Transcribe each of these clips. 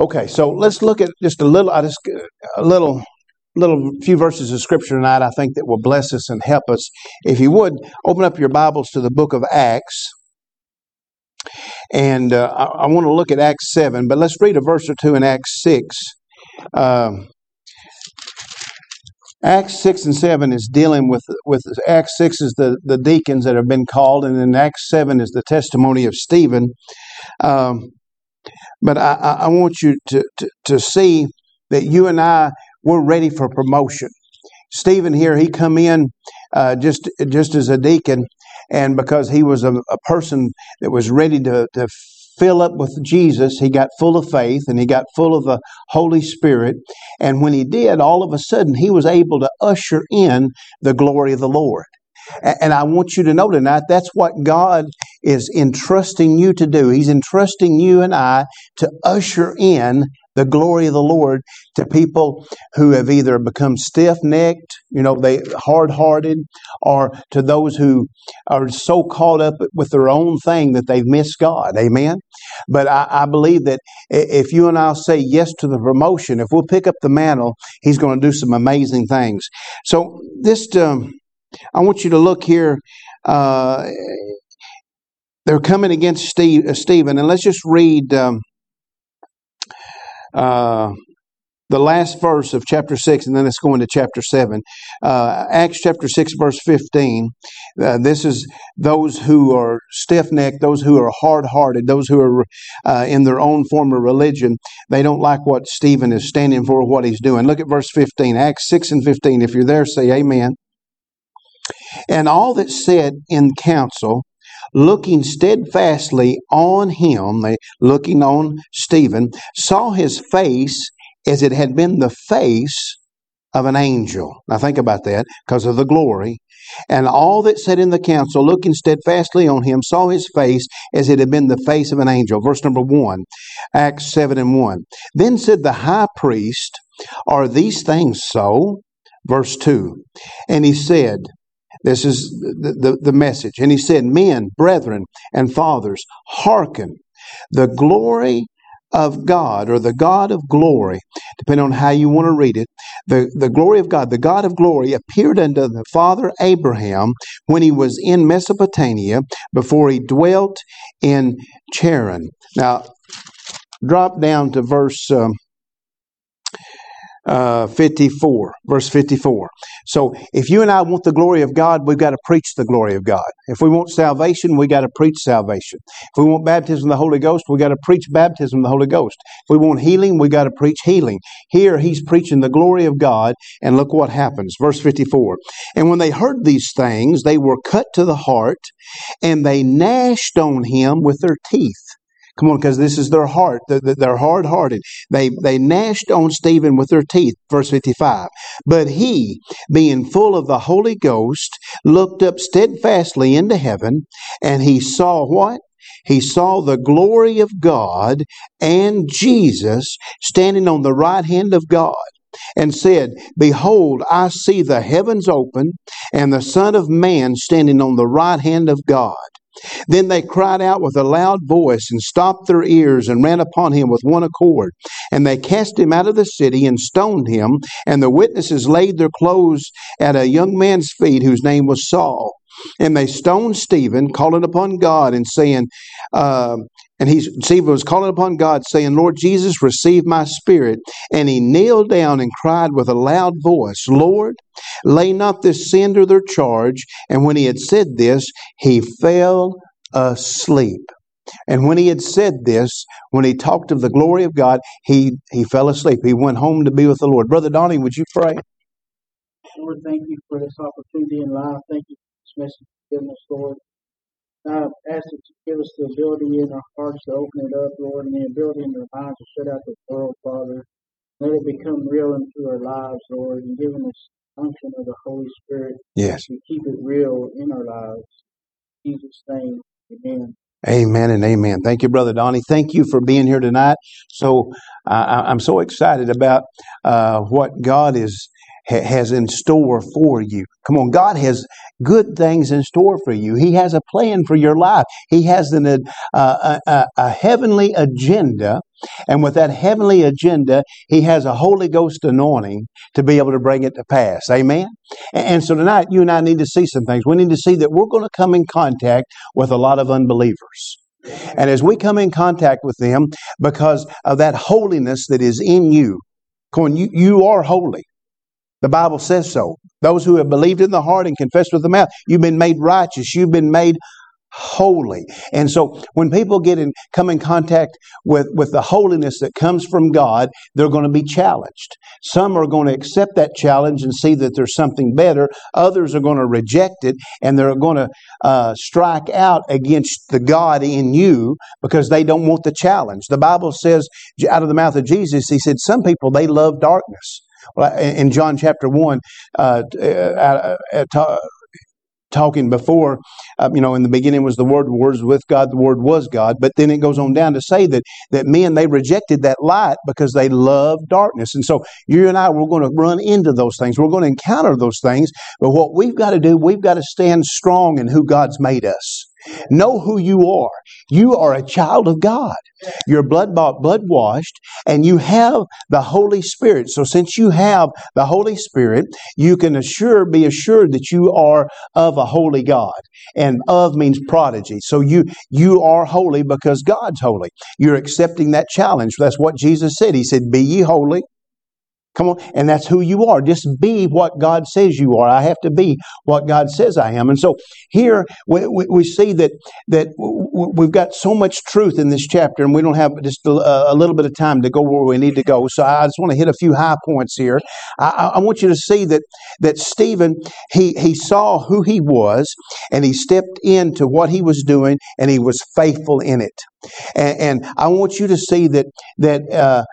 Okay, so let's look at just a little, I just a little, little few verses of scripture tonight. I think that will bless us and help us. If you would open up your Bibles to the book of Acts, and uh, I, I want to look at Acts seven, but let's read a verse or two in Acts six. Um, Acts six and seven is dealing with with Acts six is the the deacons that have been called, and then Acts seven is the testimony of Stephen. Um, but I, I want you to, to, to see that you and I we're ready for promotion. Stephen here, he come in uh, just just as a deacon, and because he was a, a person that was ready to, to fill up with Jesus, he got full of faith and he got full of the Holy Spirit. And when he did, all of a sudden he was able to usher in the glory of the Lord. And I want you to know tonight that's what God is entrusting you to do. He's entrusting you and I to usher in the glory of the Lord to people who have either become stiff necked, you know, they hard hearted, or to those who are so caught up with their own thing that they've missed God. Amen. But I, I believe that if you and I'll say yes to the promotion, if we'll pick up the mantle, He's going to do some amazing things. So this. Um, I want you to look here. Uh, they're coming against Steve, uh, Stephen, and let's just read um, uh, the last verse of chapter 6, and then let's go into chapter 7. Uh, Acts chapter 6, verse 15. Uh, this is those who are stiff necked, those who are hard hearted, those who are uh, in their own form of religion. They don't like what Stephen is standing for, what he's doing. Look at verse 15, Acts 6 and 15. If you're there, say amen. And all that said in council, looking steadfastly on him, they looking on Stephen, saw his face as it had been the face of an angel. Now think about that, because of the glory. And all that sat in the council, looking steadfastly on him, saw his face as it had been the face of an angel. Verse number one, Acts 7 and 1. Then said the high priest, Are these things so? Verse 2. And he said, this is the, the, the message. And he said, Men, brethren, and fathers, hearken. The glory of God, or the God of glory, depending on how you want to read it, the, the glory of God, the God of glory appeared unto the father Abraham when he was in Mesopotamia before he dwelt in Charan. Now, drop down to verse um, uh, 54, verse 54. So if you and I want the glory of God, we've got to preach the glory of God. If we want salvation, we got to preach salvation. If we want baptism of the Holy Ghost, we got to preach baptism of the Holy Ghost. If we want healing, we got to preach healing. Here he's preaching the glory of God, and look what happens. Verse 54. And when they heard these things, they were cut to the heart, and they gnashed on him with their teeth. Come on, because this is their heart. They're hard hearted. They, they gnashed on Stephen with their teeth. Verse 55. But he, being full of the Holy Ghost, looked up steadfastly into heaven, and he saw what? He saw the glory of God and Jesus standing on the right hand of God and said, Behold, I see the heavens open and the Son of Man standing on the right hand of God. Then they cried out with a loud voice and stopped their ears and ran upon him with one accord. And they cast him out of the city and stoned him. And the witnesses laid their clothes at a young man's feet whose name was Saul. And they stoned Stephen, calling upon God and saying, uh, and he was calling upon God, saying, Lord Jesus, receive my spirit. And he kneeled down and cried with a loud voice, Lord, lay not this sin to their charge. And when he had said this, he fell asleep. And when he had said this, when he talked of the glory of God, he, he fell asleep. He went home to be with the Lord. Brother Donnie, would you pray? Lord, thank you for this opportunity in life. Thank you for this message given us, I ask that you give us the ability in our hearts to open it up, Lord, and the ability in our minds to shut out the world, Father. Let it become real into our lives, Lord, and give us function of the Holy Spirit. Yes. To keep it real in our lives. In Jesus' name, amen. Amen and amen. Thank you, Brother Donnie. Thank you for being here tonight. So uh, I'm so excited about uh, what God is ha- has in store for you. Come on, God has good things in store for you. He has a plan for your life. He has an, uh, a, a, a heavenly agenda And with that heavenly agenda, he has a Holy Ghost anointing to be able to bring it to pass. Amen? And so tonight, you and I need to see some things. We need to see that we're going to come in contact with a lot of unbelievers. And as we come in contact with them, because of that holiness that is in you, you, you are holy. The Bible says so. Those who have believed in the heart and confessed with the mouth, you've been made righteous. You've been made holy. And so when people get in come in contact with, with the holiness that comes from God, they're going to be challenged. Some are going to accept that challenge and see that there's something better. Others are going to reject it and they're going to uh, strike out against the God in you because they don't want the challenge. The Bible says out of the mouth of Jesus, he said, some people, they love darkness. In John chapter 1, uh, uh, uh, talking before, uh, you know, in the beginning was the Word, the Word was with God, the Word was God. But then it goes on down to say that that men they rejected that light because they love darkness. And so you and I we're going to run into those things. We're going to encounter those things. But what we've got to do, we've got to stand strong in who God's made us. Know who you are. You are a child of God. You're blood bought, blood washed, and you have the Holy Spirit. So since you have the Holy Spirit, you can assure, be assured that you are of a holy God. And of means prodigy. So you, you are holy because God's holy. You're accepting that challenge. That's what Jesus said. He said, be ye holy Come on. And that's who you are. Just be what God says you are. I have to be what God says I am. And so here we, we, we see that, that we've got so much truth in this chapter, and we don't have just a, a, little bit of time to go where we need to go. So I just want to hit a few high points here. I, I want you to see that, that Stephen, he, he saw who he was, and he stepped into what he was doing, and he was faithful in it. And, and I want you to see that that uh,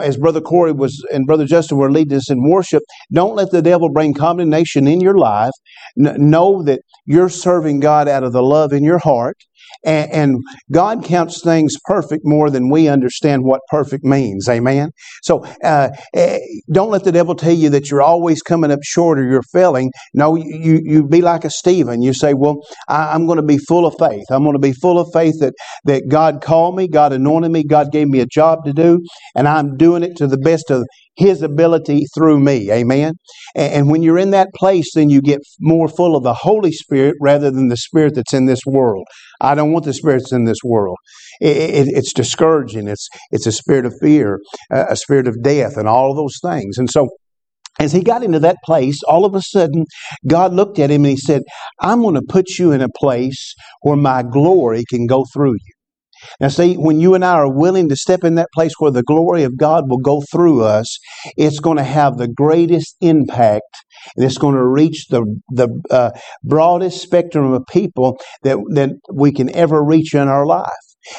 as Brother Corey was and Brother Justin were leading us in worship, don't let the devil bring condemnation in your life. N- know that you're serving God out of the love in your heart. And, and, God counts things perfect more than we understand what perfect means. Amen. So uh, eh, don't let the devil tell you that you're always coming up short or you're failing. No, you you be like a Stephen. You say, "Well, I, am going to be full of faith. I'm going to be full of faith that that God called me, God anointed me, God gave me a job to do, and I'm doing it to the best of his ability through me. Amen. And when you're in that place, then you get more full of the Holy Spirit rather than the spirit that's in this world. I don't want the spirits in this world. It, it, it's discouraging. It's it's a spirit of fear, a spirit of death, and all of those things. And so. As he got into that place, all of a sudden, God looked at him and he said, I'm going to put you in a place where my glory can go through you. Now, see, when you and I are willing to step in that place where the glory of God will go through us, it's going to have the greatest impact and it's going to reach the the uh, broadest spectrum of people that that we can ever reach in our life.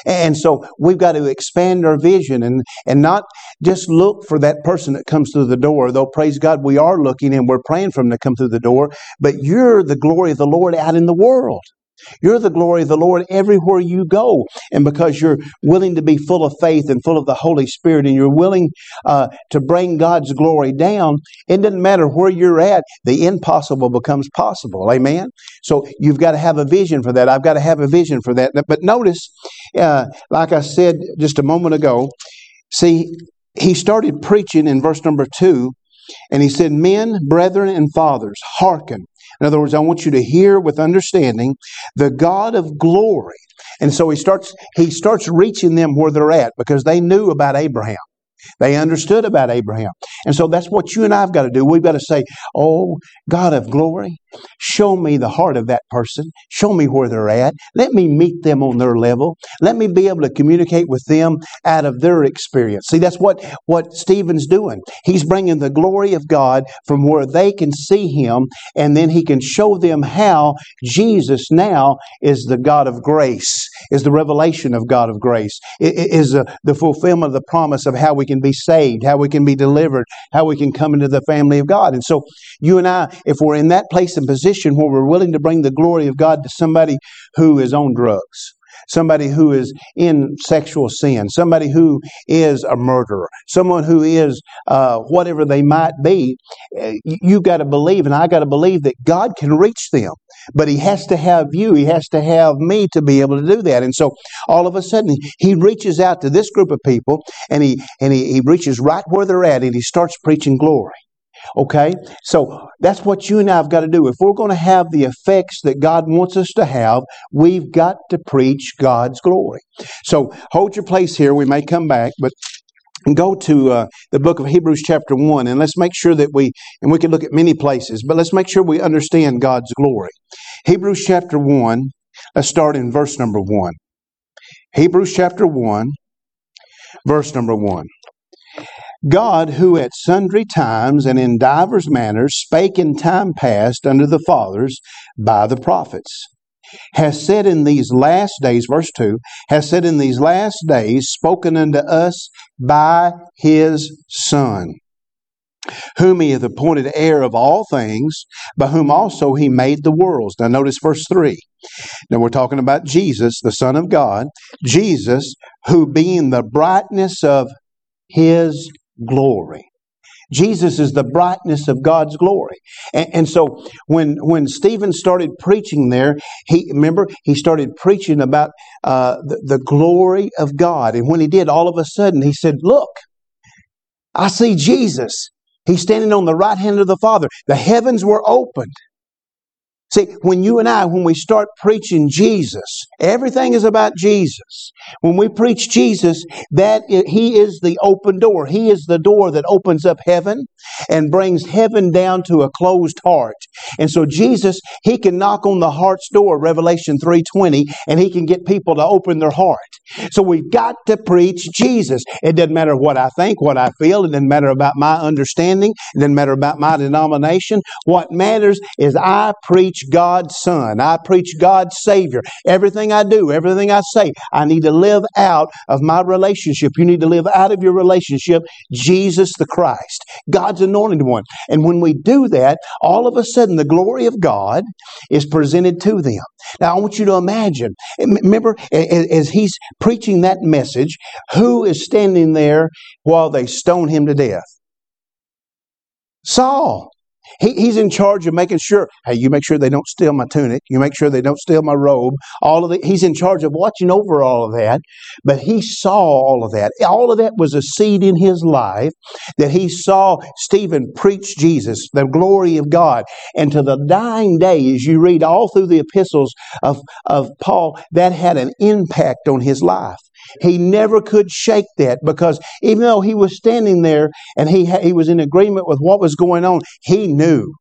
And so we've got to expand our vision and, and not just look for that person that comes through the door, though praise God, we are looking and we're praying for them to come through the door, but you're the glory of the Lord out in the world. You're the glory of the Lord everywhere you go. And because you're willing to be full of faith and full of the Holy Spirit and you're willing uh, to bring God's glory down, it doesn't matter where you're at, the impossible becomes possible. Amen? So you've got to have a vision for that. I've got to have a vision for that. But notice, uh, like I said just a moment ago, see, he started preaching in verse number two, and he said, Men, brethren, and fathers, hearken. In other words, I want you to hear with understanding the God of glory. And so he starts he starts reaching them where they're at because they knew about Abraham. They understood about Abraham. And so that's what you and I have got to do. We've got to say, Oh, God of glory, show me the heart of that person. Show me where they're at. Let me meet them on their level. Let me be able to communicate with them out of their experience. See, that's what, what Stephen's doing. He's bringing the glory of God from where they can see him, and then he can show them how Jesus now is the God of grace, is the revelation of God of grace, is the fulfillment of the promise of how we can be saved, how we can be delivered, how we can come into the family of God. And so you and I, if we're in that place position where we're willing to bring the glory of God to somebody who is on drugs, somebody who is in sexual sin, somebody who is a murderer, someone who is uh, whatever they might be, eh, you got to believe, and I got to believe that God can reach them. But He has to have you, He has to have me to be able to do that. And so all of a sudden, He reaches out to this group of people, and He and He, he reaches right where they're at, and He starts preaching glory. Okay? So that's what you and I have got to do. If we're going to have the effects that God wants us to have, we've got to preach God's glory. So hold your place here. We may come back, but go to uh, the book of Hebrews chapter 1 and let's make sure that we, and we can look at many places, but let's make sure we understand God's glory. Hebrews chapter 1, let's start in verse number 1. Hebrews chapter 1, verse number 1. God, who at sundry times and in divers manners spake in time past unto the fathers by the prophets, has said in these last days, verse 2, has said in these last days, spoken unto us by his Son, whom he hath appointed heir of all things, by whom also he made the worlds. Now notice verse 3. Now we're talking about Jesus, the Son of God, Jesus, who being the brightness of his glory. Jesus is the brightness of God's glory. And, and, so when when Stephen started preaching there, he remember he started preaching about uh, the, the glory of God. And when he did, all of a sudden he said, "Look, I see Jesus. He's standing on the right hand of the Father. The heavens were opened." See, when you and I, when we start preaching Jesus, everything is about Jesus. When we preach Jesus, that He is the open door. He is the door that opens up heaven and brings heaven down to a closed heart. And so Jesus, He can knock on the heart's door, Revelation 3.20, and He can get people to open their heart. So we've got to preach Jesus. It doesn't matter what I think, what I feel. It doesn't matter about my understanding. It doesn't matter about my denomination. What matters is I preach God's Son. I preach God's Savior. Everything I do, everything I say, I need to live out of my relationship. You need to live out of your relationship, Jesus the Christ, God's anointed one. And when we do that, all of a sudden the glory of God is presented to them. Now I want you to imagine, remember, as he's preaching that message, who is standing there while they stone him to death? Saul. He, he's in charge of making sure, hey, you make sure they don't steal my tunic. You make sure they don't steal my robe. All of it. He's in charge of watching over all of that. But he saw all of that. All of that was a seed in his life that he saw Stephen preach Jesus, the glory of God. And to the dying day, as you read all through the epistles of, of Paul, that had an impact on his life. He never could shake that because even though he was standing there and he, he was in agreement with what was going on, he knew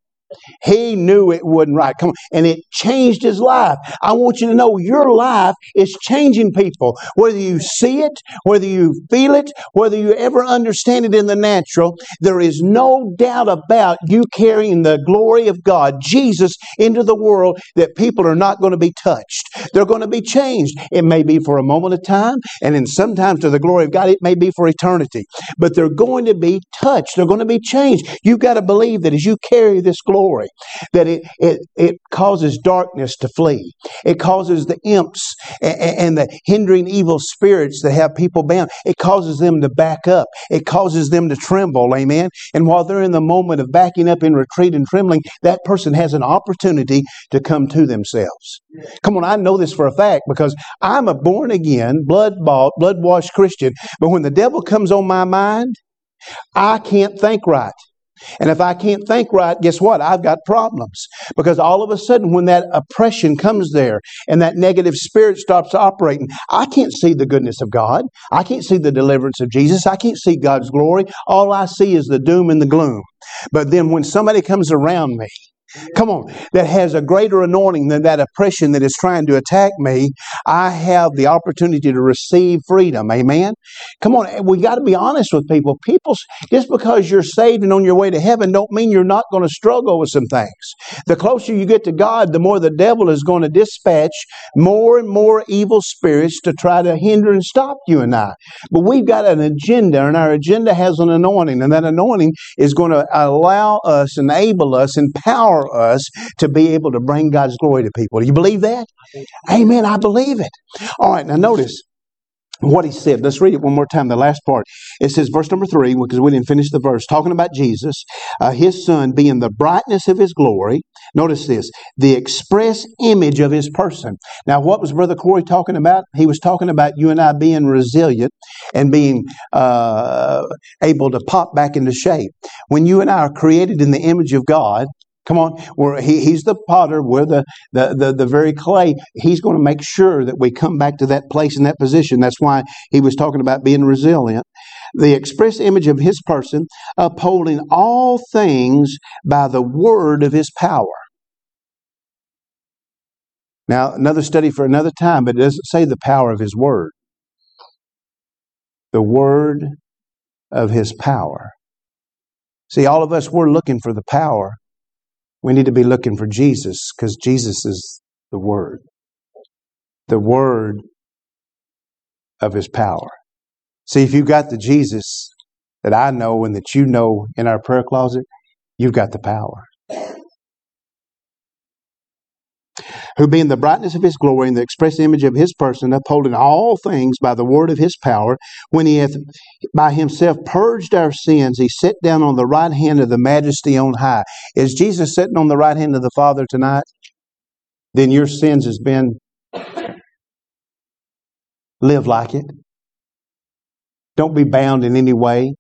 he knew it wasn't right. Come on. And it changed his life. I want you to know your life is changing people. Whether you see it, whether you feel it, whether you ever understand it in the natural, there is no doubt about you carrying the glory of God, Jesus, into the world that people are not going to be touched. They're going to be changed. It may be for a moment of time, and then sometimes to the glory of God, it may be for eternity. But they're going to be touched. They're going to be changed. You've got to believe that as you carry this glory, glory, that it, it, it causes darkness to flee. It causes the imps and, and the hindering evil spirits that have people bound, it causes them to back up. It causes them to tremble, amen? And while they're in the moment of backing up in retreat and trembling, that person has an opportunity to come to themselves. Come on, I know this for a fact because I'm a born again, blood bought, blood washed Christian. But when the devil comes on my mind, I can't think right. And if I can't think right, guess what? I've got problems. Because all of a sudden, when that oppression comes there and that negative spirit stops operating, I can't see the goodness of God. I can't see the deliverance of Jesus. I can't see God's glory. All I see is the doom and the gloom. But then when somebody comes around me Come on, that has a greater anointing than that oppression that is trying to attack me. I have the opportunity to receive freedom. Amen. Come on, we got to be honest with people. People, just because you're saved and on your way to heaven, don't mean you're not going to struggle with some things. The closer you get to God, the more the devil is going to dispatch more and more evil spirits to try to hinder and stop you and I. But we've got an agenda, and our agenda has an anointing, and that anointing is going to allow us, enable us, empower us to be able to bring God's glory to people. Do you believe that? Amen. I believe it. All right, now notice what he said. Let's read it one more time, the last part. It says, verse number three, because we didn't finish the verse, talking about Jesus, uh, his son being the brightness of his glory. Notice this, the express image of his person. Now, what was Brother Corey talking about? He was talking about you and I being resilient and being uh, able to pop back into shape. When you and I are created in the image of God, Come on, we're, he, he's the potter. We're the, the, the, the very clay. He's going to make sure that we come back to that place and that position. That's why he was talking about being resilient. The express image of his person, upholding all things by the word of his power. Now, another study for another time, but it doesn't say the power of his word. The word of his power. See, all of us, we're looking for the power we need to be looking for Jesus because Jesus is the Word, the Word of His power. See, if you've got the Jesus that I know and that you know in our prayer closet, you've got the power. Who being the brightness of his glory and the express image of his person, upholding all things by the word of his power, when he hath by himself purged our sins, he sat down on the right hand of the majesty on high. Is Jesus sitting on the right hand of the Father tonight? Then your sins has been live like it. Don't be bound in any way.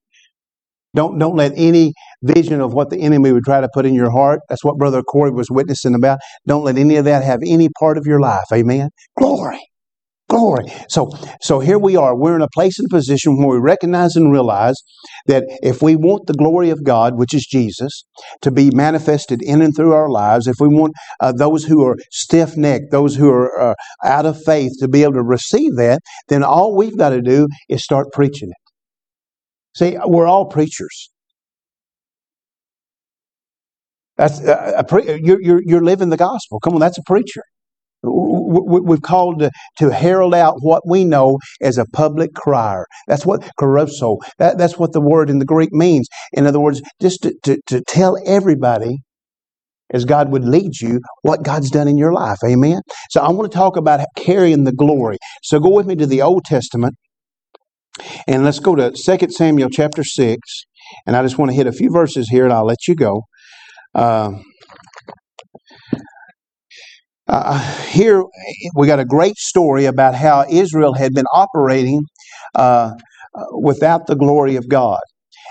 Don't don't let any vision of what the enemy would try to put in your heart. That's what Brother Corey was witnessing about. Don't let any of that have any part of your life. Amen. Glory. Glory. So so here we are. We're in a place and position where we recognize and realize that if we want the glory of God, which is Jesus, to be manifested in and through our lives, if we want uh, those who are stiff necked, those who are uh, out of faith to be able to receive that, then all we've got to do is start preaching it. See, we're all preachers. That's a, a pre- you're, you're, you're living the gospel. Come on, that's a preacher. We've called to, to herald out what we know as a public crier. That's what kerusso. That, that's what the word in the Greek means. In other words, just to, to, to tell everybody as God would lead you what God's done in your life. Amen. So I want to talk about carrying the glory. So go with me to the Old Testament and let's go to 2 Samuel chapter 6. And I just want to hit a few verses here and I'll let you go. Uh, uh, here we got a great story about how Israel had been operating uh, without the glory of God.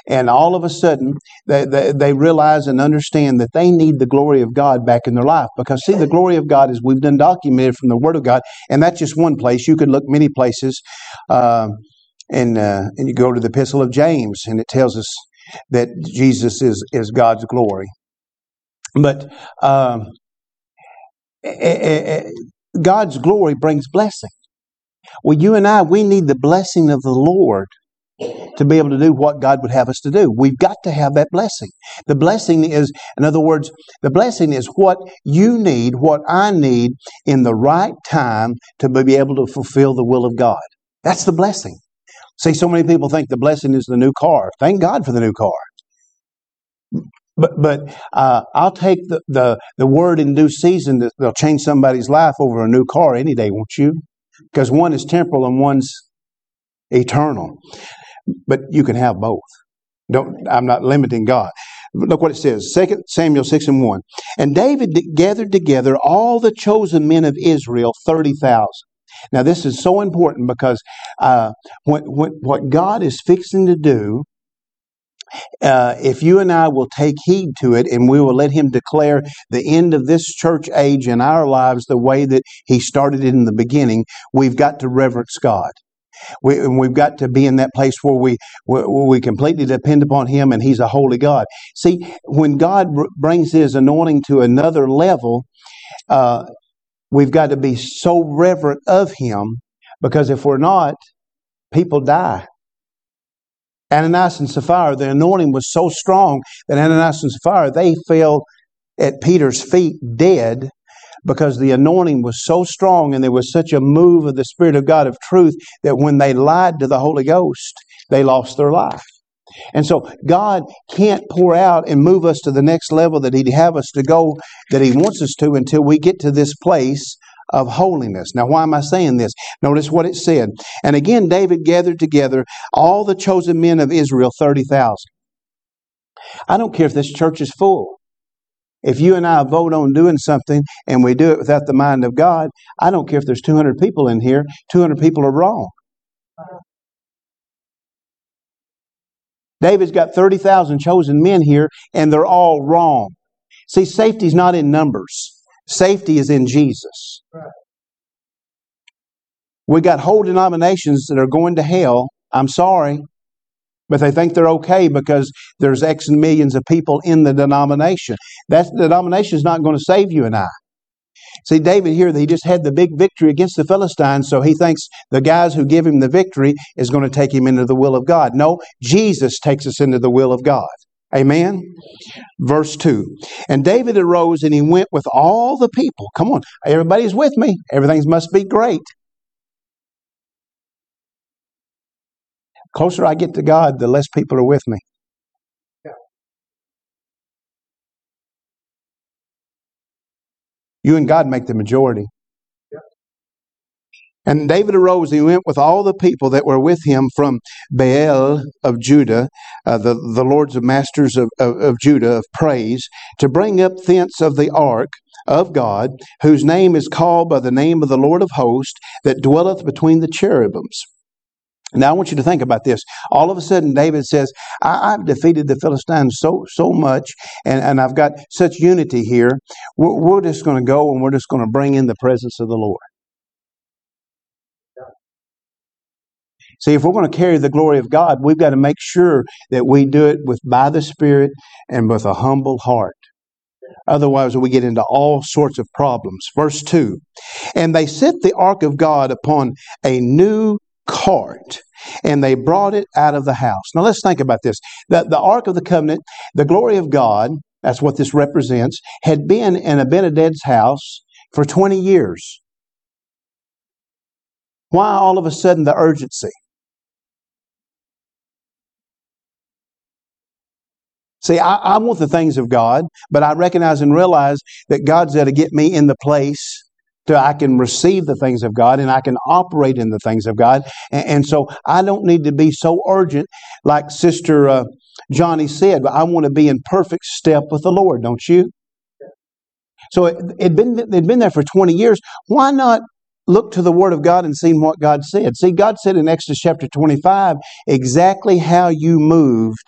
And all of a sudden, they, they, they, realize and understand that they need the glory of God back in their life. Because, see, the glory of God is we've done documented from the Word of God, and that's just one place. You could look many places. Uh, and uh, and you go to the Epistle of James, and it tells us that Jesus is is God's glory. But um, God's glory brings blessing. Well, you and I, we need the blessing of the Lord to be able to do what God would have us to do. We've got to have that blessing. The blessing is, in other words, the blessing is what you need, what I need in the right time to be able to fulfill the will of God. That's the blessing. See, so many people think the blessing is the new car. Thank God for the new car. But but uh, I'll take the, the, the word in due season that they'll change somebody's life over a new car any day, won't you? Because one is temporal and one's eternal. But you can have both. Don't I'm not limiting God. Look what it says, 2 Samuel 6 and 1. And David gathered together all the chosen men of Israel, 30,000. Now, this is so important because uh, what, what, what God is fixing to do, uh, if you and I will take heed to it and we will let Him declare the end of this church age in our lives the way that He started it in the beginning, we've got to reverence God. We, and we've got to be in that place where we where we completely depend upon Him, and He's a holy God. See, when God brings His anointing to another level, uh, we've got to be so reverent of him because if we're not, people die. Ananias and Sapphira, the anointing was so strong that Ananias and Sapphira, they fell at Peter's feet dead because the anointing was so strong and there was such a move of the Spirit of God of truth that when they lied to the Holy Ghost, they lost their life. And so God can't pour out and move us to the next level that He'd have us to go, that He wants us to, until we get to this place of holiness. Now, why am I saying this? Notice what it said. And again, David gathered together all the chosen men of Israel, 30,000. I don't care if this church is full. If you and I vote on doing something and we do it without the mind of God, I don't care if there's 200 people in here, 200 people are wrong. David's got 30,000 chosen men here, and they're all wrong. See, safety's not in numbers, safety is in Jesus. We got whole denominations that are going to hell. I'm sorry, but they think they're okay because there's X millions of people in the denomination. That denomination is not going to save you and I. See, David here, he just had the big victory against the Philistines, so he thinks the guys who give him the victory is going to take him into the will of God. No, Jesus takes us into the will of God. Amen. Verse 2. And David arose and he went with all the people. Come on, everybody's with me. Everything must be great. Closer I get to God, the less people are with me. You and God make the majority. And David arose and he went with all the people that were with him from Baal of Judah, uh, the, the lords of masters of, of, of Judah of praise, to bring up thence of the ark of God, whose name is called by the name of the Lord of hosts, that dwelleth between the cherubims. Now I want you to think about this. All of a sudden, David says, I, have defeated the Philistines so so much, and, and I've got such unity here. We're, we're just going to go and we're just going to bring in the presence of the Lord. See, if we're going to carry the glory of God, we've got to make sure that we do it with by the Spirit and with a humble heart. Otherwise, we get into all sorts of problems. Verse 2 And they set the ark of God upon a new cart and they brought it out of the house. Now let's think about this. The, the Ark of the Covenant, the glory of God, that's what this represents, had been in Abinadab's house for 20 years. Why all of a sudden the urgency? See, I, I, want the things of God, but I recognize and realize that God's got to get me in the place to I can receive the things of God and I can operate in the things of God. And, and so I don't need to be so urgent, like Sister uh, Johnny said. But I want to be in perfect step with the Lord, don't you? So it, had been it'd been there for twenty years. Why not look to the Word of God and see what God said? See, God said in Exodus chapter twenty-five exactly how you moved.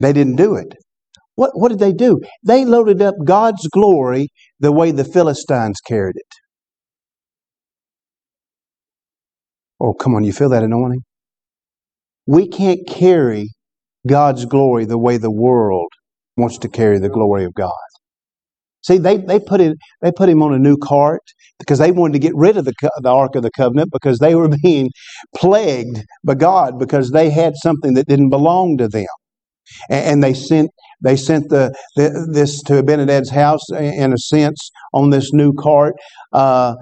They didn't do it. What, what did they do? They loaded up God's glory the way the Philistines carried it. Oh, come on, you feel that anointing? We can't carry God's glory the way the world wants to carry the glory of God. See, they, they put it they put him on a new cart because they wanted to get rid of the, the Ark of the Covenant because they were being plagued by God because they had something that didn't belong to them. And, and they sent they sent the, the, this to Abinadab's house in a sense on this new cart. Uh,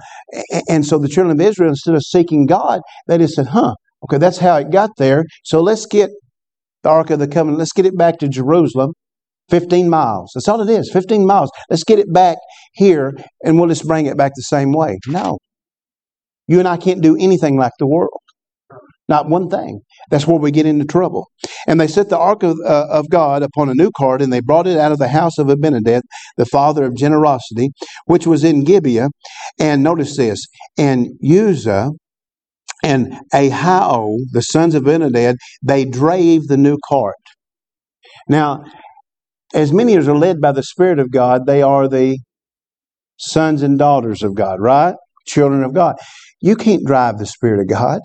and so the children of Israel, instead of seeking God, they just said, huh, okay, that's how it got there. So let's get the Ark of the Covenant, let's get it back to Jerusalem. 15 miles. That's all it is, 15 miles. Let's get it back here and we'll just bring it back the same way. No. You and I can't do anything like the world. Not one thing. That's where we get into trouble. And they set the ark of, uh, of God upon a new cart, and they brought it out of the house of Abinadab, the father of generosity, which was in Gibeah. And notice this, and Uzzah and Ahio, the sons of Abinadab, they drave the new cart. Now, as many as are led by the Spirit of God, they are the sons and daughters of God, right? Children of God. You can't drive the Spirit of God.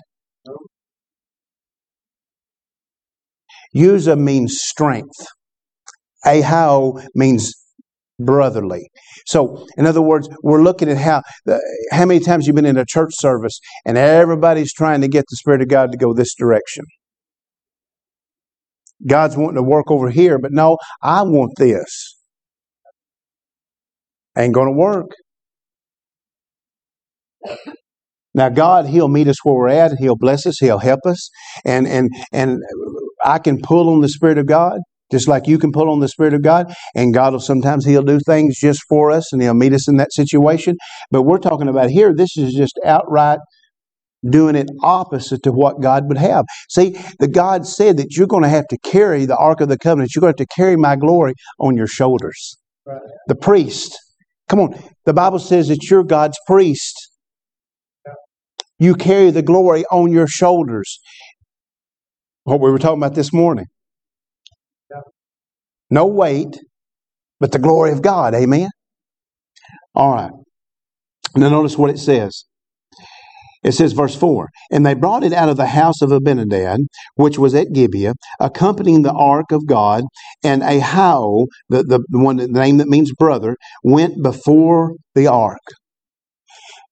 Uzzah means strength. Ahio means brotherly. So, in other words, we're looking at how how many times you've been in a church service and everybody's trying to get the Spirit of God to go this direction. God's wanting to work over here, but no, I want this. Ain't going to work. Now, God, He'll meet us where we're at. He'll bless us. He'll help us. And, and, and I can pull on the Spirit of God, just like you can pull on the Spirit of God. And God will sometimes He'll do things just for us and He'll meet us in that situation. But we're talking about here, this is just outright doing it opposite to what God would have. See, the God said that you're going to have to carry the Ark of the Covenant. You're going to have to carry my glory on your shoulders. Right. The priest. Come on. The Bible says that you're God's priest. You carry the glory on your shoulders. What we were talking about this morning. No weight, but the glory of God. Amen. All right. Now notice what it says. It says, verse 4 And they brought it out of the house of Abinadab, which was at Gibeah, accompanying the ark of God, and Ahio, the, the, one the name that means brother, went before the ark.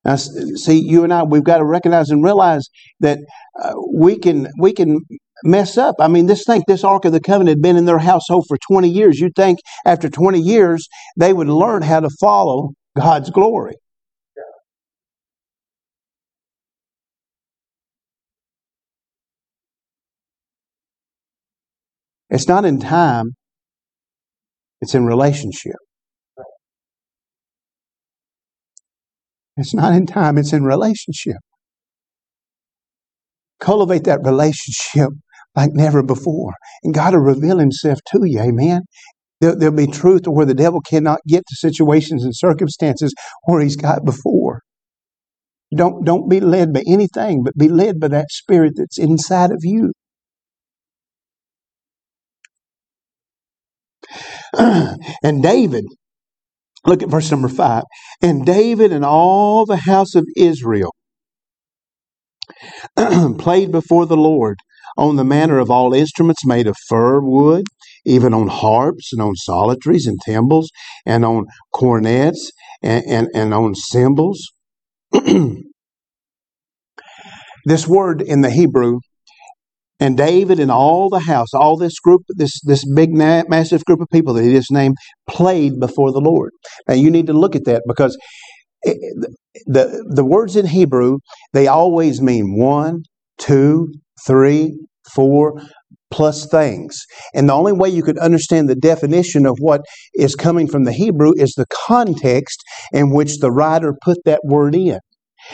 Now, see, you and I, we've got to recognize and realize that uh, we can we can mess up. I mean, this thing, this Ark of the Covenant had been in their household oh, for 20 years. You'd think after 20 years they would learn how to follow God's glory. It's not in time, it's in relationship. It's not in time, it's in relationship. Cultivate that relationship like never before. And God will reveal Himself to you. Amen. There, will be truth to where the devil cannot get to situations and circumstances where he's got before. Don't, don't be led by anything, but be led by that spirit that's inside of you. and David, look at verse number five. And David and all the house of Israel played before the Lord on the manner of all instruments made of fir wood, even on harps and on psalteries and timbrels and on cornets and, and, and on cymbals. this word in the Hebrew and David and all the house, all this group, this, this big, massive group of people that he just named, played before the Lord. Now you need to look at that because it, the, the words in Hebrew, they always mean one, two, three, four, plus things. And the only way you could understand the definition of what is coming from the Hebrew is the context in which the writer put that word in.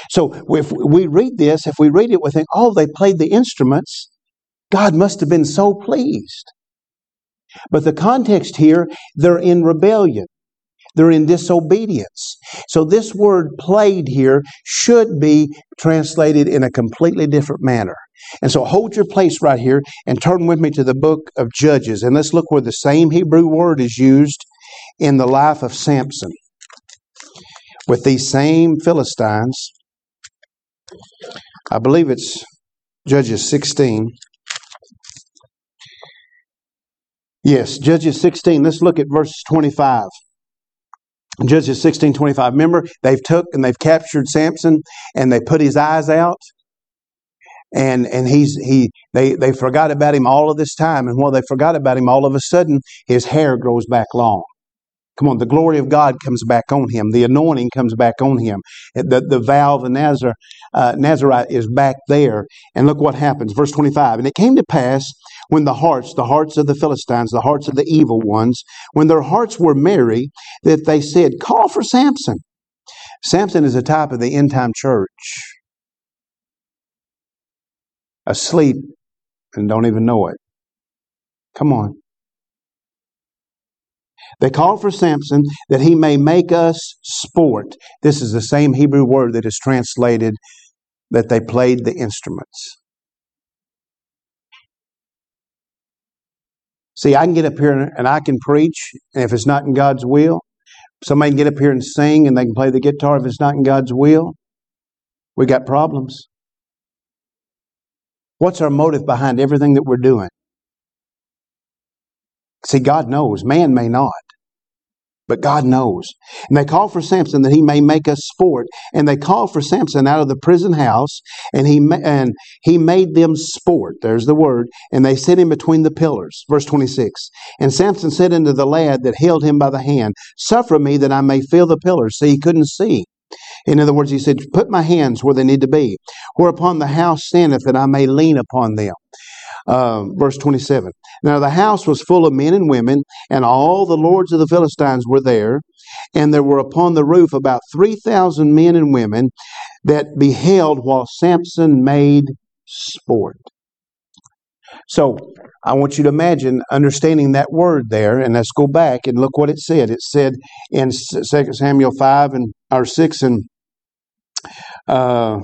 So if we read this, if we read it, we think, oh, they played the instruments. God must have been so pleased. But the context here, they're in rebellion. They're in disobedience. So this word played here should be translated in a completely different manner. And so hold your place right here and turn with me to the book of Judges. And let's look where the same Hebrew word is used in the life of Samson with these same Philistines. I believe it's Judges 16. Yes, Judges 16. Let's look at verse 25. Judges 16, 25. Remember, they've took and they've captured Samson and they put his eyes out. And and he's he they they forgot about him all of this time. And while they forgot about him, all of a sudden his hair grows back long. Come on, the glory of God comes back on him. The anointing comes back on him. The, the vow of the Nazar, uh, Nazarite is back there. And look what happens. Verse 25. And it came to pass when the hearts, the hearts of the Philistines, the hearts of the evil ones, when their hearts were merry, that they said, Call for Samson. Samson is a type of the end time church. Asleep and don't even know it. Come on. They called for Samson that he may make us sport. This is the same Hebrew word that is translated that they played the instruments. See, I can get up here and I can preach, and if it's not in God's will, somebody can get up here and sing and they can play the guitar. If it's not in God's will, we got problems. What's our motive behind everything that we're doing? See, God knows. Man may not but God knows. And they call for Samson that he may make us sport. And they call for Samson out of the prison house, and he and he made them sport. There's the word. And they set him between the pillars. Verse 26. And Samson said unto the lad that held him by the hand, Suffer me that I may feel the pillars. See, he couldn't see. In other words, he said, Put my hands where they need to be, whereupon the house standeth, that I may lean upon them. Uh, verse 27. Now the house was full of men and women, and all the lords of the Philistines were there. And there were upon the roof about 3,000 men and women that beheld while Samson made sport. So I want you to imagine understanding that word there, and let's go back and look what it said. It said in 2 Samuel 5 and or 6 and uh,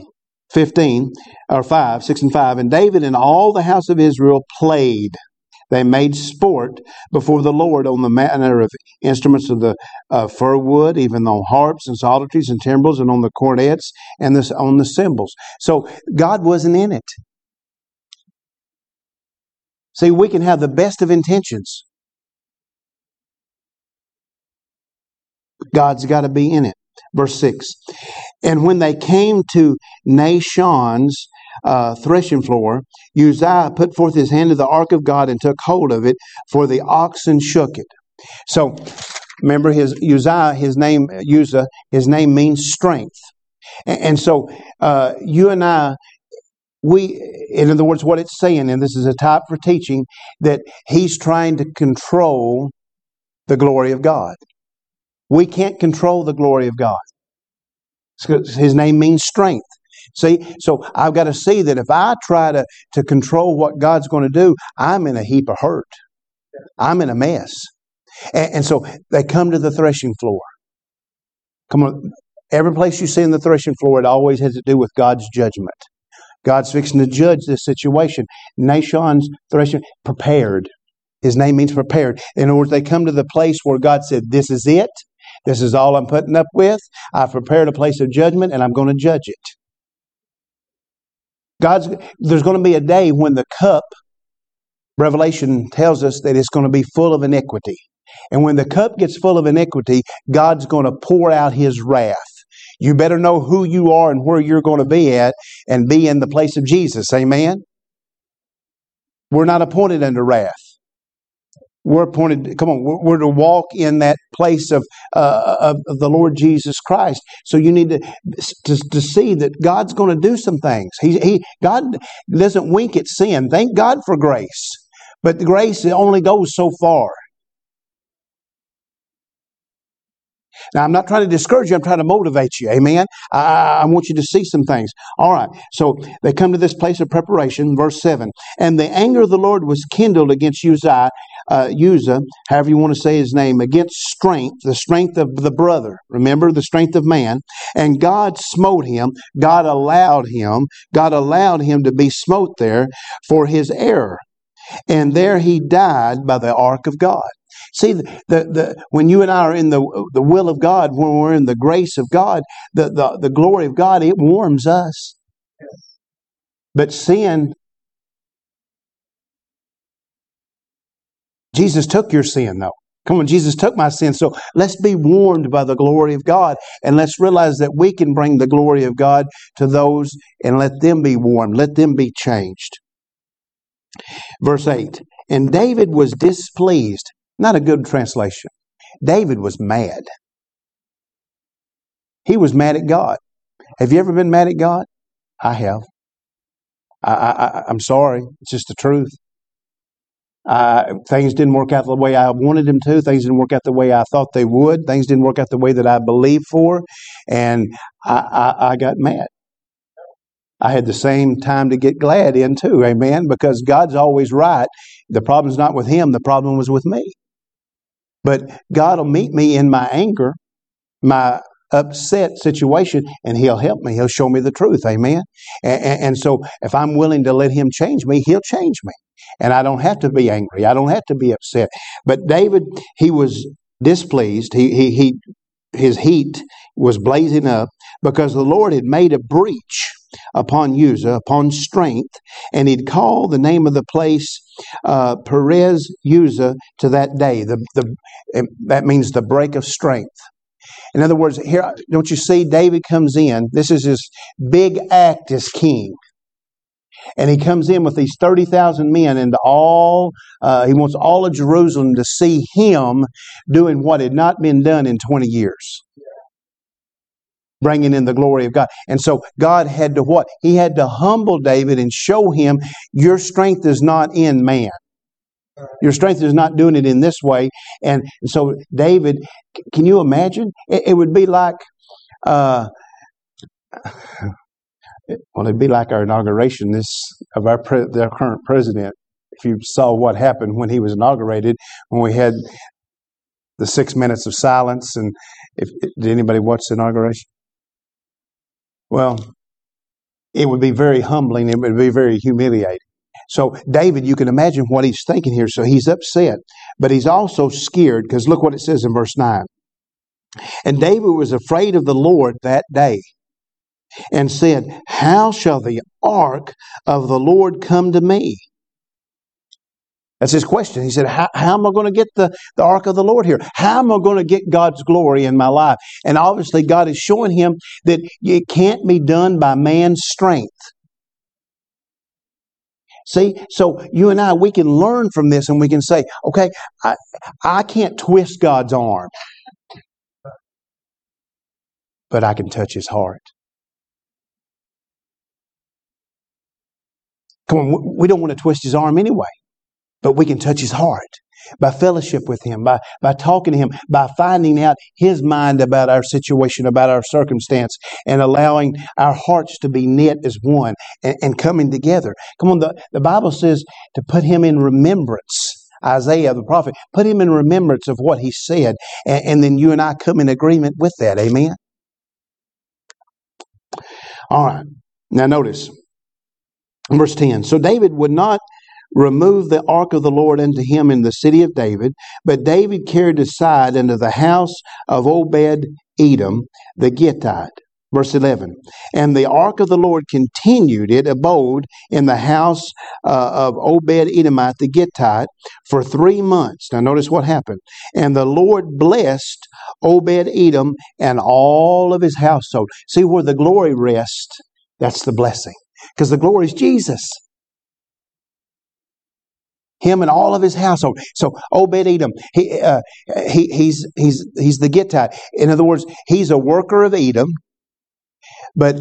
15 or 5, 6 and 5. And David and all the house of Israel played. They made sport before the Lord on the manner of instruments of the uh, fir wood, even on harps and psalteries and timbrels, and on the cornets and this, on the cymbals. So God wasn't in it. See, we can have the best of intentions. God's got to be in it. Verse 6. And when they came to Nashon's uh, threshing floor, Uzziah put forth his hand to the ark of God and took hold of it, for the oxen shook it. So, remember his Uzziah, his name Uzzah, his name means strength. And, and so, uh, you and I, we, in other words, what it's saying, and this is a type for teaching, that he's trying to control the glory of God. We can't control the glory of God. His name means strength. See, so I've got to see that if I try to, to control what God's going to do, I'm in a heap of hurt. I'm in a mess. And, and so they come to the threshing floor. Come on. Every place you see in the threshing floor, it always has to do with God's judgment. God's fixing to judge this situation. Nashon's threshing, prepared. His name means prepared. In other words, they come to the place where God said, This is it. This is all I'm putting up with. I've prepared a place of judgment and I'm going to judge it. God's there's going to be a day when the cup Revelation tells us that it's going to be full of iniquity. And when the cup gets full of iniquity, God's going to pour out his wrath. You better know who you are and where you're going to be at and be in the place of Jesus. Amen. We're not appointed under wrath we're appointed come on we're, we're, to walk in that place of, uh, of, of the lord jesus christ so you need to to, to see that god's going to do some things he, he god doesn't wink at sin thank god for grace but the grace only goes so far Now, I'm not trying to discourage you, I'm trying to motivate you. Amen. I, I, want you to see some things. All right. So they come to this place of preparation, verse 7. And the anger of the Lord was kindled against Uzziah, uh, however you want to say his name, against strength, the strength of the brother. Remember the strength of man. And God smote him. God allowed him. God allowed him to be smote there for his error. And there he died by the ark of God. See, the, the, when you and I are in the, the will of God, when we're in the grace of God, the, the, the glory of God, it warms us. But sin, Jesus took your sin, though. Come on, Jesus took my sin. So let's be warmed by the glory of God and let's realize that we can bring the glory of God to those and let them be warmed, let them be changed. Verse 8 And David was displeased not a good translation. David was mad. He was mad at God. Have you ever been mad at God? I have. I, I, I'm sorry. It's just the truth. Things didn't work out the way I wanted them to. Things didn't work out the way I thought they would. Things didn't work out the way that I believed for. And I, I, I got mad. I had the same time to get glad in too. Amen. Because God's always right. The problem's not with him. The problem was with me. But God will meet me in my anger, my upset situation, and He'll help me. He'll show me the truth. Amen. And, and, so if I'm willing to let Him change me, He'll change me. And I don't have to be angry. I don't have to be upset. But David, he was displeased. He, he, he, his heat was blazing up because the Lord had made a breach upon Uzzah, upon strength, and he'd called the name of the place uh, Perez Uzzah to that day. The, the, that means the break of strength. In other words, here, don't you see, David comes in. This is his big act as king. And he comes in with these 30,000 men and all, uh, he wants all of Jerusalem to see him doing what had not been done in 20 years. bringing in the glory of God. And so God had to what? He had to humble David and show him your strength is not in man. Your strength is not doing it in this way. And so, David, can you imagine? It, would be like, uh, well, it'd be like our inauguration this of our pre- current president. If you saw what happened when he was inaugurated, when we had the six minutes of silence, and if did anybody watch the inauguration? Well, it would be very humbling. It would be very humiliating. So, David, you can imagine what he's thinking here. So, he's upset, but he's also scared because look what it says in verse 9. And David was afraid of the Lord that day and said, How shall the ark of the Lord come to me? That's his question. He said, How, am I going to get the, the ark of the Lord here? How am I going to get God's glory in my life? And obviously, God is showing him that it can't be done by man's strength. See, so you and I, we can learn from this and we can say, okay, I, I can't twist God's arm, but I can touch his heart. Come on, we don't want to twist his arm anyway, but we can touch his heart by fellowship with him, by, by talking to him, by finding out his mind about our situation, about our circumstance, and allowing our hearts to be knit as one and, and coming together. Come on, the, the Bible says to put him in remembrance. Isaiah the prophet, put him in remembrance of what he said, and, and then you and I come in agreement with that. Amen. All right. Now notice verse 10. So David would not remove the ark of the Lord unto him in the city of David, but David carried aside into the house of Obed Edom the Gittite. Verse 11. And the ark of the Lord continued, it abode in the house uh, of Obed Edomite the Gittite for three months. Now, notice what happened. And the Lord blessed Obed Edom and all of his household. See where the glory rests? That's the blessing. Because the glory is Jesus him and all of his household. So Obed Edom, he, uh, he, he's, he's, he's the Gittite. In other words, he's a worker of Edom, but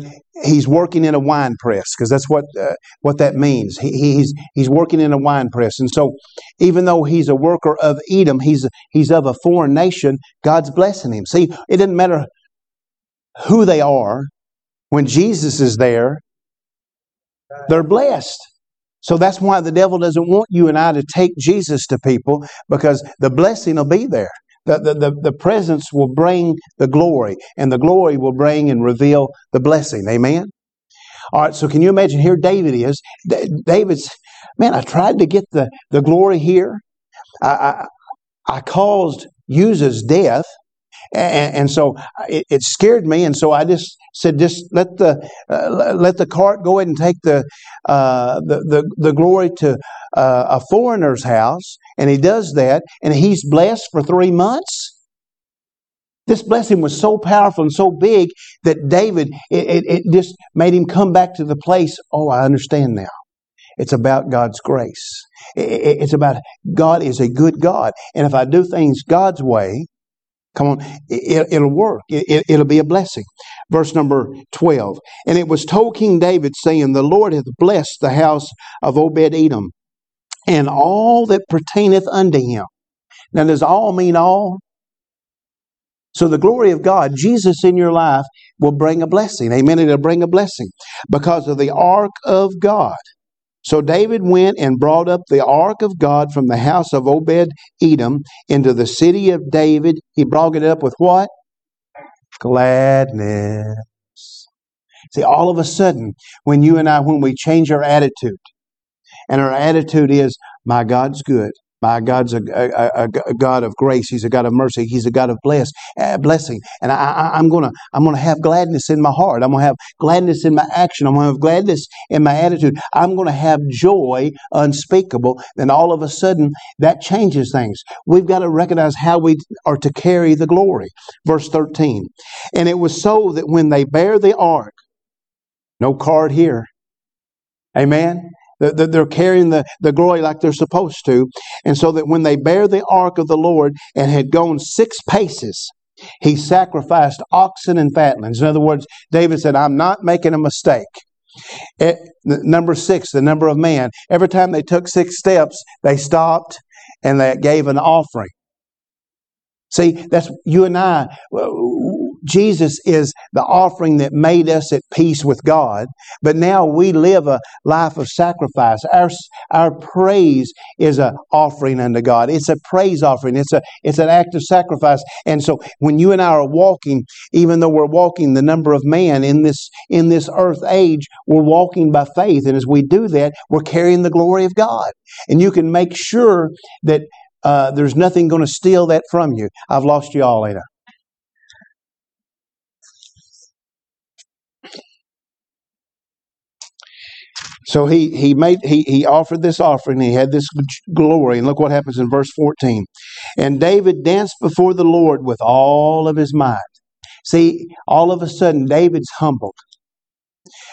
he's working in a wine press because that's what uh, what that means. He, he's he's working in a wine press, and so even though he's a worker of Edom, he's he's of a foreign nation. God's blessing him. See, it doesn't matter who they are. When Jesus is there, they're blessed. So that's why the devil doesn't want you and I to take Jesus to people because the blessing will be there. The, the, the, the, presence will bring the glory, and the glory will bring and reveal the blessing. Amen? All right, so can you imagine here David is? David's, man, I tried to get the, the glory here. I, I, I caused Uzzah's death. And, and so it, it, scared me, and so I just said, "Just let the uh, let the cart go ahead and take the uh, the, the, the glory to uh, a foreigner's house." And he does that, and he's blessed for three months. This blessing was so powerful and so big that David it, it, it just made him come back to the place. Oh, I understand now. It's about God's grace. It's about God is a good God, and if I do things God's way, Come on, it, will work. It, it'll be a blessing. Verse number 12. And it was told King David, saying, The Lord hath blessed the house of Obed Edom and all that pertaineth unto him. Now, does all mean all? So, the glory of God, Jesus in your life, will bring a blessing. Amen. It'll bring a blessing because of the ark of God. So David went and brought up the ark of God from the house of Obed Edom into the city of David. He brought it up with what? Gladness. See, all of a sudden, when you and I, when we change our attitude, and our attitude is, my God's good, my God's a, a, a, God of grace. He's a God of mercy. He's a God of bless, uh, blessing. And I, am gonna I'm gonna have gladness in my heart. I'm gonna have gladness in my action. I'm gonna have gladness in my attitude. I'm gonna have joy unspeakable. Then all of a sudden that changes things. We've got to recognize how we are to carry the glory. Verse 13. And it was so that when they bear the ark, no card here. Amen. They're carrying the, the glory like they're supposed to. And so that when they bear the ark of the Lord and had gone six paces, He sacrificed oxen and fatlings. In other words, David said, I'm not making a mistake. Eh, it, number six, the number of man. Every time they took six steps, they stopped and they gave an offering. See, that's you and I. Jesus is the offering that made us at peace with God, but now we live a life of sacrifice. Our, our praise is an offering unto God. It's a praise offering. It's a it's an act of sacrifice. And so when you and I are walking, even though we're walking the number of man in this in this earth age, we're walking by faith. And as we do that, we're carrying the glory of God. And you can make sure that uh, there's nothing going to steal that from you. I've lost you all, Ada. So he he made he he offered this offering. He had this glory, and look what happens in verse fourteen. And David danced before the Lord with all of his might. See, all of a sudden, David's humbled.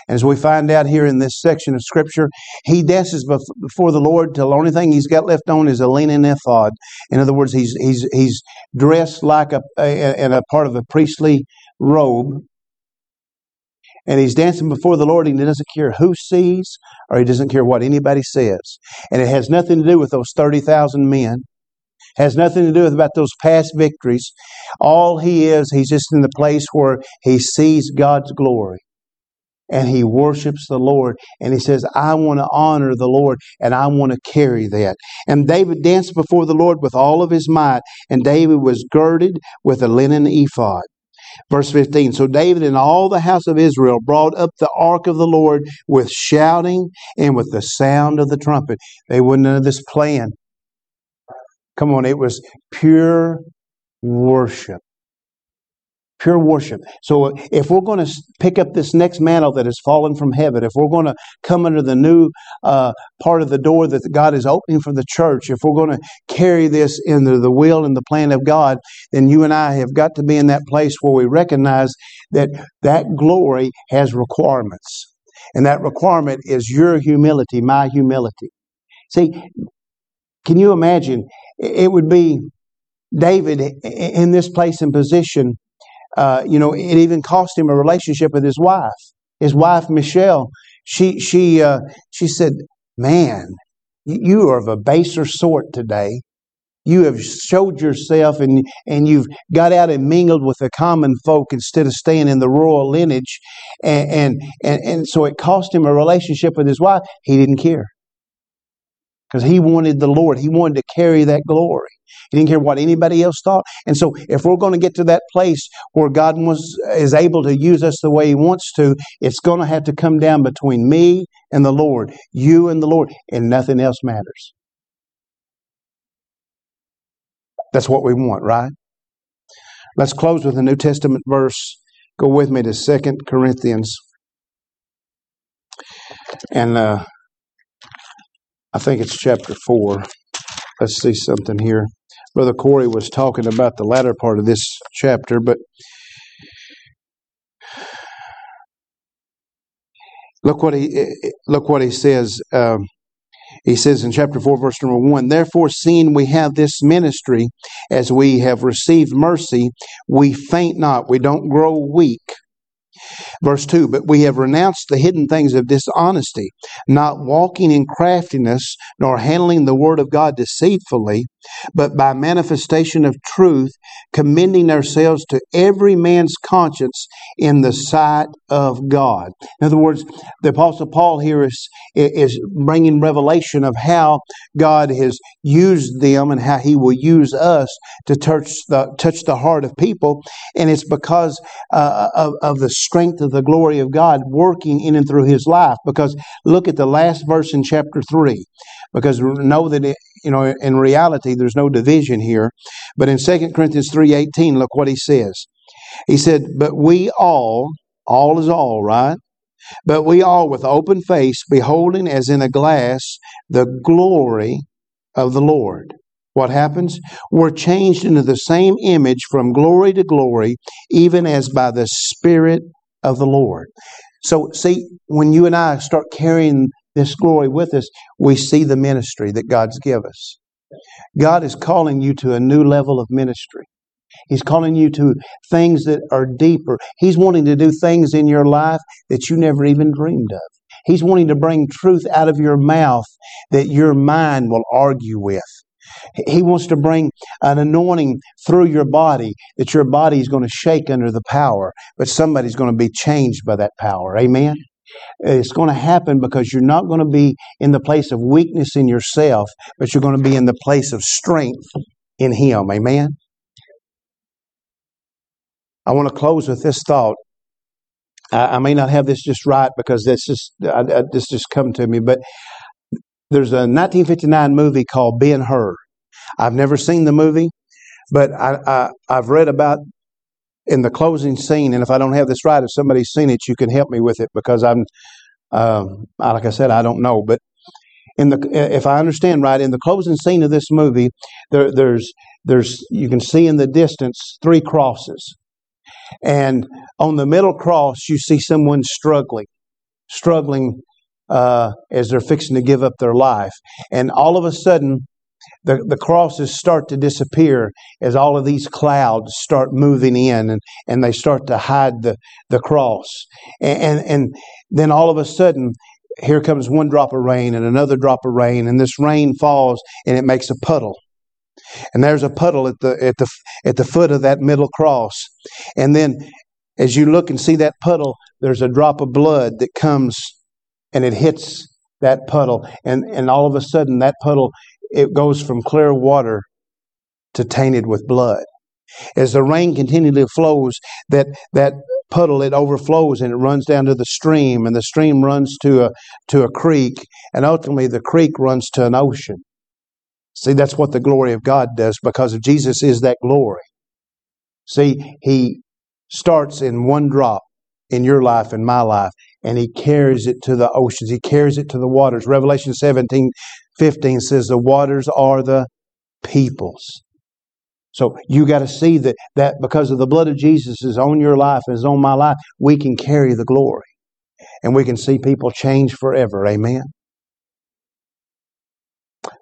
As we find out here in this section of Scripture, he dances before the Lord till the only thing he's got left on is a linen ephod. In other words, he's he's he's dressed like a, a in a part of a priestly robe, and he's dancing before the Lord, and he doesn't care who sees or he doesn't care what anybody says. And it has nothing to do with those thirty thousand men. Has nothing to do with about those past victories. All he is, he's just in the place where he sees God's glory and he worships the Lord and he says, I want to honor the Lord and I want to carry that. And David danced before the Lord with all of his might, and David was girded with a linen ephod. Verse 15 So David and all the house of Israel brought up the ark of the Lord with shouting and with the sound of the trumpet. They wouldn't have this plan. Come on, it was pure worship pure worship. So if we're going to pick up this next mantle that has fallen from heaven, if we're going to come under the new uh, part of the door that God is opening for the church, if we're going to carry this into the will and the plan of God, then you and I have got to be in that place where we recognize that that glory has requirements. And that requirement is your humility, my humility. See, can you imagine? It would be David in this place and position uh, you know, it even cost him a relationship with his wife. His wife Michelle, she she uh, she said, "Man, you are of a baser sort today. You have showed yourself, and and you've got out and mingled with the common folk instead of staying in the royal lineage, and and and, and so it cost him a relationship with his wife. He didn't care because he wanted the Lord. He wanted to carry that glory. He didn't care what anybody else thought. And so, if we're going to get to that place where God was, is able to use us the way He wants to, it's going to have to come down between me and the Lord, you and the Lord, and nothing else matters. That's what we want, right? Let's close with a New Testament verse. Go with me to Second Corinthians. And uh, I think it's chapter 4. Let's see something here. Brother Corey was talking about the latter part of this chapter, but look what he look what he says. Um, he says in chapter 4, verse number 1 Therefore, seeing we have this ministry, as we have received mercy, we faint not, we don't grow weak. Verse 2 But we have renounced the hidden things of dishonesty, not walking in craftiness, nor handling the word of God deceitfully, but by manifestation of truth, commending ourselves to every man's conscience in the sight of God. In other words, the Apostle Paul here is, is bringing revelation of how God has used them and how he will use us to touch the, touch the heart of people. And it's because uh, of, of the strength of the glory of God working in and through his life. Because look at the last verse in chapter 3 because know that it, you know in reality there's no division here. But in 2 corinthians 3.18 look what he says. He said but we all all is all right? But we all with open face beholding as in a glass the glory of the lord. What happens? We're changed into the same image from glory to glory even as by the spirit of the lord. So see when you and i start carrying this glory with us, we see the ministry that God's given us. God is calling you to a new level of ministry. He's calling you to things that are deeper. He's wanting to do things in your life that you never even dreamed of. He's wanting to bring truth out of your mouth that your mind will argue with. He wants to bring an anointing through your body that your body is going to shake under the power, but somebody's going to be changed by that power. Amen? It's going to happen because you're not going to be in the place of weakness in yourself, but you're going to be in the place of strength in Him. Amen? I want to close with this thought. I, I may not have this just right because this just I, I, this just come to me, but there's a 1959 movie called Ben Hur. I've never seen the movie, but I, I I've read about in the closing scene, and if I don't have this right, if somebody's seen it, you can help me with it because I'm, um, like I said, I don't know. But in the, if I understand right, in the closing scene of this movie, there, there's, there's, you can see in the distance three crosses, and on the middle cross, you see someone struggling, struggling uh, as they're fixing to give up their life, and all of a sudden, the, the crosses start to disappear as all of these clouds start moving in and, and they start to hide the, the cross. And, and, and then all of a sudden, here comes one drop of rain and another drop of rain, and this rain falls and it makes a puddle. And there's a puddle at the at the at the foot of that middle cross. And then as you look and see that puddle, there's a drop of blood that comes and it hits that puddle. And and all of a sudden that puddle it goes from clear water to tainted with blood. As the rain continually flows, that, that puddle it overflows and it runs down to the stream, and the stream runs to a to a creek, and ultimately the creek runs to an ocean. See, that's what the glory of God does because of Jesus is that glory. See, He starts in one drop in your life and my life, and He carries it to the oceans. He carries it to the waters. Revelation 17 15 says the waters are the peoples. So you got to see that, that because of the blood of Jesus is on your life and is on my life, we can carry the glory. And we can see people change forever. Amen.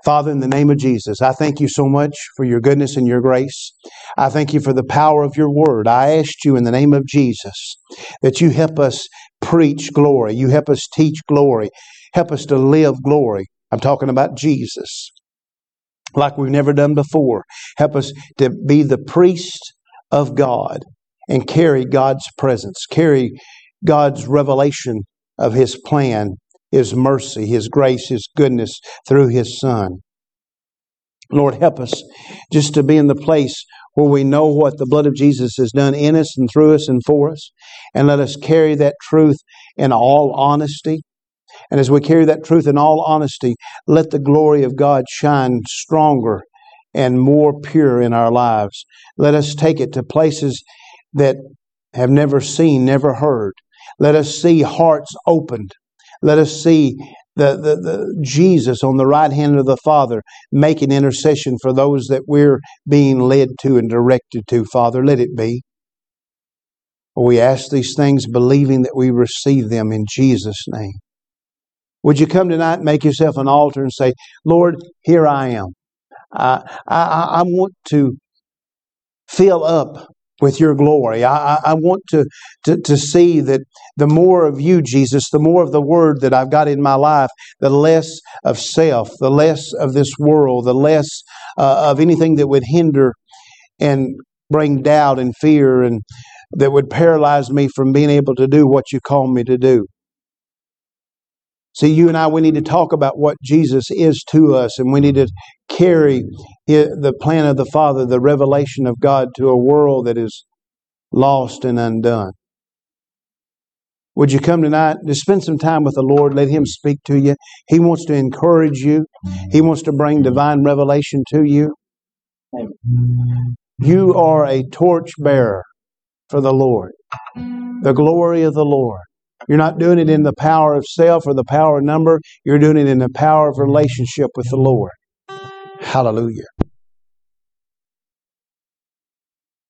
Father, in the name of Jesus, I thank you so much for your goodness and your grace. I thank you for the power of your word. I ask you in the name of Jesus that you help us preach glory. You help us teach glory. Help us to live glory. I'm talking about Jesus, like we've never done before. Help us to be the priest of God and carry God's presence, carry God's revelation of His plan, His mercy, His grace, His goodness through His Son. Lord, help us just to be in the place where we know what the blood of Jesus has done in us and through us and for us. And let us carry that truth in all honesty and as we carry that truth in all honesty, let the glory of God shine stronger and more pure in our lives. Let us take it to places that have never seen, never heard. Let us see hearts opened. Let us see the, the, the Jesus on the right hand of the Father making intercession for those that we're being led to and directed to, Father. Let it be. We ask these things believing that we receive them in Jesus' name. Would you come tonight and make yourself an altar and say, Lord, here I am. I, I, I want to fill up with your glory. I, I want to, to, to see that the more of you, Jesus, the more of the word that I've got in my life, the less of self, the less of this world, the less uh, of anything that would hinder and bring doubt and fear and that would paralyze me from being able to do what you call me to do. See, you and I, we need to talk about what Jesus is to us, and we need to carry the plan of the Father, the revelation of God to a world that is lost and undone. Would you come tonight? Just spend some time with the Lord. Let Him speak to you. He wants to encourage you. He wants to bring divine revelation to you. You are a torch bearer for the Lord, the glory of the Lord. You're not doing it in the power of self or the power of number. You're doing it in the power of relationship with the Lord. Hallelujah.